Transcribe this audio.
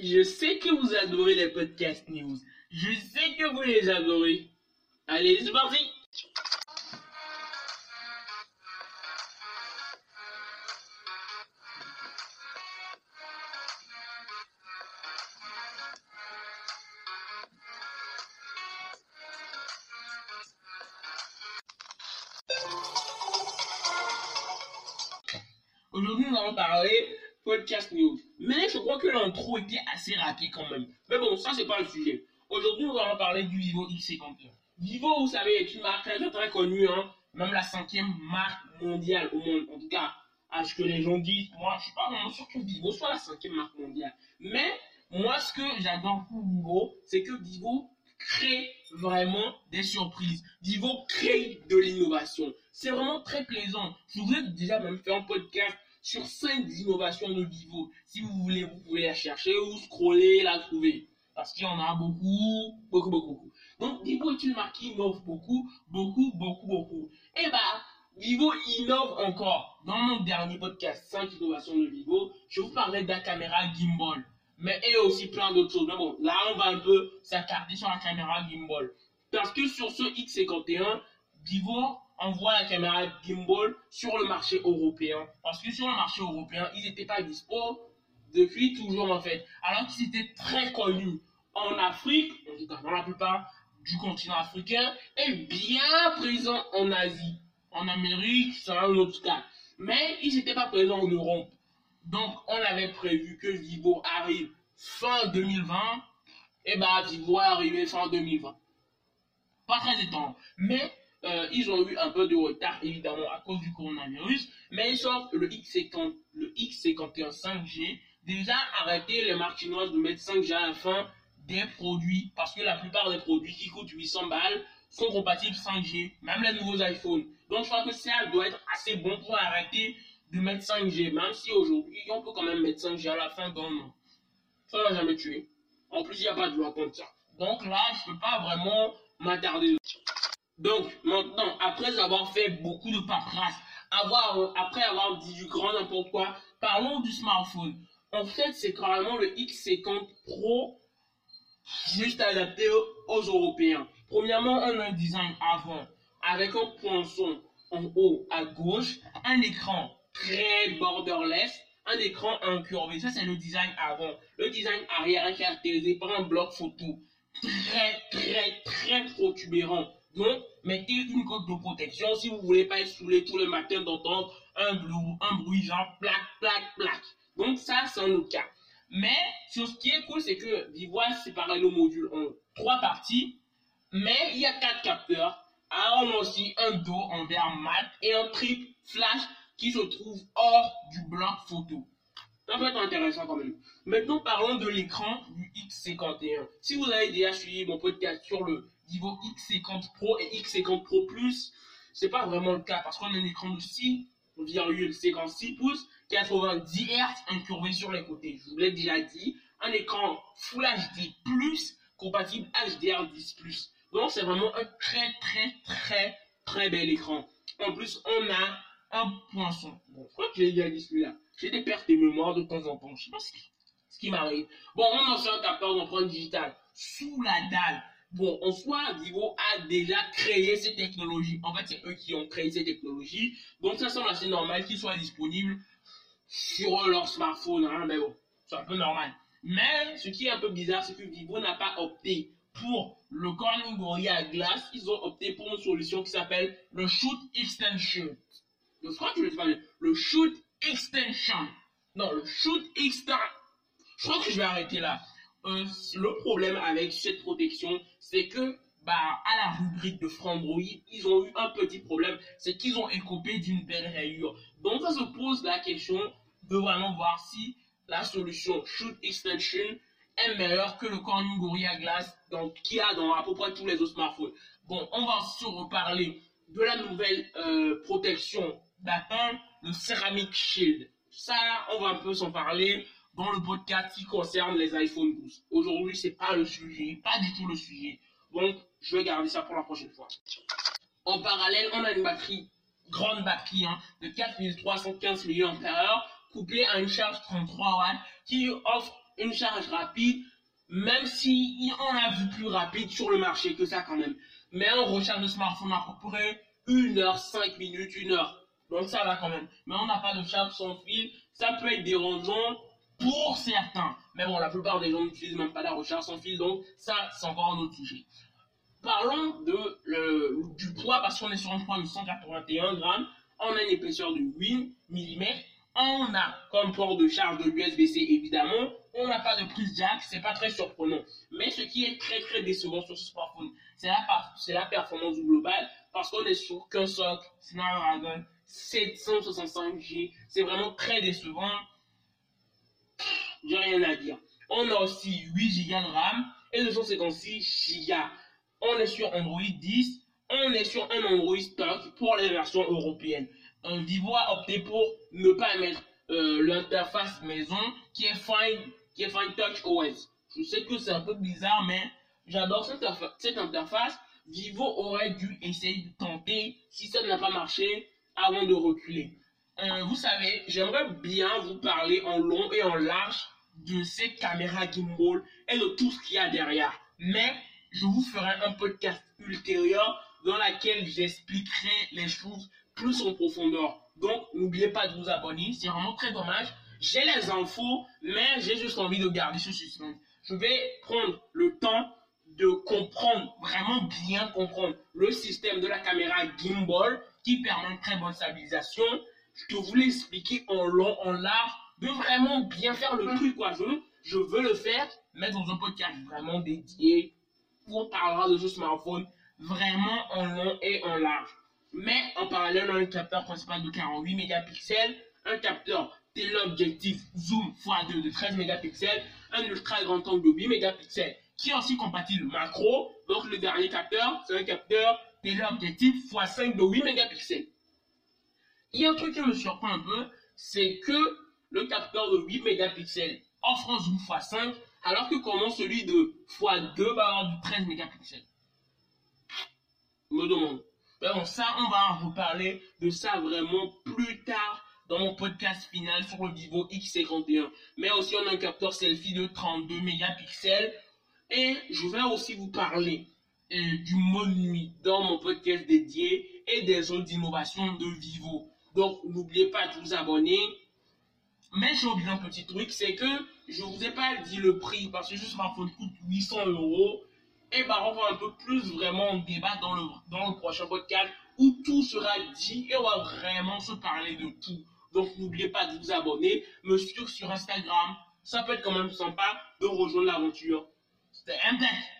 Je sais que vous adorez les podcasts news. Je sais que vous les adorez. Allez, c'est parti Aujourd'hui, nous allons parler podcast news. Mais je crois que l'intro était assez rapide quand même. Mais bon, ça, c'est pas le sujet. Aujourd'hui, nous allons parler du Vivo X51. Vivo, vous savez, est une marque très, très connue, hein. Même la cinquième marque mondiale au monde. En tout cas, à ce que les gens disent. Moi, je suis pas vraiment sûr que Vivo soit la cinquième marque mondiale. Mais, moi, ce que j'adore pour Vivo, c'est que Vivo crée vraiment des surprises. Vivo crée de l'innovation. C'est vraiment très plaisant. Je voudrais déjà même faire un podcast sur 5 innovations de Vivo. Si vous voulez, vous pouvez la chercher ou scroller, la trouver. Parce qu'il y en a beaucoup, beaucoup, beaucoup, beaucoup. Donc, Vivo est une marque qui innove beaucoup, beaucoup, beaucoup, beaucoup. Et bah, Vivo innove encore. Dans mon dernier podcast, 5 innovations de Vivo, je vous parlais de la caméra gimbal. Mais et aussi plein d'autres choses. Mais bon, là, on va un peu s'attarder sur la caméra gimbal. Parce que sur ce X51, Vivo envoie la caméra gimbal sur le marché européen. Parce que sur le marché européen, ils n'étaient pas dispo depuis toujours en fait. Alors qu'ils étaient très connus en Afrique, dans la plupart du continent africain, et bien présents en Asie. En Amérique, c'est un autre cas. Mais ils n'étaient pas présents en Europe. Donc, on avait prévu que Vivo arrive fin 2020. Et bah, Vivo est arrivé fin 2020. Pas très étonnant. Mais euh, ils ont eu un peu de retard, évidemment, à cause du coronavirus. Mais ils sortent le X50, le X51 5G. Déjà, arrêtez les marques de mettre 5G à la fin des produits. Parce que la plupart des produits qui coûtent 800 balles sont compatibles 5G. Même les nouveaux iPhones. Donc, je crois que ça doit être assez bon pour arrêter de mettre 5G. Même si aujourd'hui, on peut quand même mettre 5G à la fin d'un an. Ça n'a jamais tué. En plus, il n'y a pas de loi contre ça. Donc là, je ne peux pas vraiment m'attarder. Donc, maintenant, après avoir fait beaucoup de paperasse, avoir, après avoir dit du grand n'importe quoi, parlons du smartphone. En fait, c'est carrément le X50 Pro juste adapté aux Européens. Premièrement, on a un design avant avec un poinçon en haut à gauche, un écran très borderless, un écran incurvé. Ça, c'est le design avant. Le design arrière est caractérisé par un bloc photo très, très, très protubérant. Donc, mettez une coque de protection si vous voulez pas être saoulé tous les matins d'entendre un, bruit, un bruit genre plaque, plaque, plaque. Donc, ça, c'est un autre cas. Mais, sur ce qui est cool, c'est que Vivo a séparé le module en trois parties. Mais il y a quatre capteurs. Alors, on a aussi un dos en verre mat et un triple flash qui se trouve hors du bloc photo. Ça peut être intéressant quand même. Maintenant, parlons de l'écran du X51. Si vous avez déjà suivi mon podcast sur le Vivo X50 Pro et X50 Pro Plus, c'est pas vraiment le cas parce qu'on a un écran de 6,56 pouces, 90 Hz incurvé sur les côtés. Je vous l'ai déjà dit, un écran Full HD Plus compatible HDR10 Donc c'est vraiment un très très très très bel écran. En plus, on a un poinçon. Bon, je crois que j'ai déjà dit celui-là. J'ai des pertes de mémoire de temps en temps. Je sais pas ce qui, ce qui m'arrive. Bon, on a aussi un capteur d'empreinte digitale sous la dalle. Bon, en soi, Vivo a déjà créé ces technologies. En fait, c'est eux qui ont créé ces technologies. Donc, ça semble assez normal qu'ils soient disponibles sur leur smartphone. Hein, mais bon, c'est un peu normal. Mais ce qui est un peu bizarre, c'est que Vivo n'a pas opté pour le Corning Gorilla Glass. Ils ont opté pour une solution qui s'appelle le Shoot Extension. Je crois que je bien. Le Shoot Extension. Non, le Shoot Extension. Je crois que je vais arrêter là. Euh, le problème avec cette protection, c'est que bah, à la rubrique de Frandroid, ils ont eu un petit problème, c'est qu'ils ont écopé d'une belle rayure. Donc ça se pose la question de vraiment voir si la solution Shoot Extension est meilleure que le Corning Gorilla Glass qu'il y a dans à peu près tous les autres smartphones. Bon, on va se reparler de la nouvelle euh, protection le Ceramic Shield. Ça, on va un peu s'en parler dans le podcast qui concerne les iPhone 12. Aujourd'hui, c'est pas le sujet, pas du tout le sujet. Donc, je vais garder ça pour la prochaine fois. En parallèle, on a une batterie, grande batterie, hein, de 4315 mAh, couplée à une charge 33 watts, qui offre une charge rapide, même si on a vu plus rapide sur le marché que ça quand même. Mais on recharge le smartphone à peu près 1 heure, 5 minutes, 1 heure. Donc ça va quand même. Mais on n'a pas de charge sans fil. Ça peut être dérangeant pour certains. Mais bon, la plupart des gens n'utilisent même pas la recharge sans fil. Donc ça, c'est encore un autre sujet. Parlons de, le, du poids parce qu'on est sur un poids de 181 grammes. On a une épaisseur de 8 mm. On a comme port de charge de l'USB-C évidemment. On n'a pas de prise jack, c'est pas très surprenant. Mais ce qui est très très décevant sur ce smartphone, c'est la, la performance globale parce qu'on est sur qu'un socle Snapdragon 765G. C'est vraiment très décevant. J'ai rien à dire. On a aussi 8 Go de RAM et 256 Go. On est sur Android 10. On est sur un Android stock pour les versions européennes. Vivo a opté pour ne pas mettre euh, l'interface maison qui est Fine, qui est Fine Touch OS. Je sais que c'est un peu bizarre, mais j'adore cette interface. Vivo aurait dû essayer de tenter si ça n'a pas marché avant de reculer. Euh, vous savez, j'aimerais bien vous parler en long et en large de ces caméras gimbal et de tout ce qu'il y a derrière. Mais je vous ferai un podcast ultérieur dans lequel j'expliquerai les choses plus en profondeur. Donc, n'oubliez pas de vous abonner. C'est vraiment très dommage. J'ai les infos, mais j'ai juste envie de garder ce suspense. Je vais prendre le temps de comprendre, vraiment bien comprendre le système de la caméra gimbal qui permet une très bonne stabilisation. Je te voulais expliquer en long, en large, de vraiment bien faire le truc, quoi. Je, je veux le faire, mais dans un podcast vraiment dédié. On parlera de ce smartphone vraiment en long et en large. Mais en parallèle, on a un capteur principal de 48 mégapixels, un capteur téléobjectif zoom x2 de 13 mégapixels, un ultra grand angle de 8 mégapixels qui est aussi compatible macro. Donc le dernier capteur, c'est un capteur téléobjectif x5 de 8 mégapixels. Il y a un truc qui me surprend un peu, c'est que le capteur de 8 mégapixels offre un zoom x5, alors que comment celui de x2 va avoir du 13 mégapixels Me demande. Mais bon, ça, on va en reparler de ça vraiment plus tard dans mon podcast final sur le Vivo X51. Mais aussi, on a un capteur selfie de 32 mégapixels. Et je vais aussi vous parler du mode nuit dans mon podcast dédié et des autres innovations de Vivo. Donc, n'oubliez pas de vous abonner. Mais j'ai oublié un petit truc, c'est que je vous ai pas dit le prix parce que ce smartphone coûte 800 euros. Et bah, on va un peu plus vraiment débattre dans le, dans le prochain podcast où tout sera dit et on va vraiment se parler de tout. Donc, n'oubliez pas de vous abonner, me suivre sur Instagram. Ça peut être quand même sympa de rejoindre l'aventure. C'était Impact.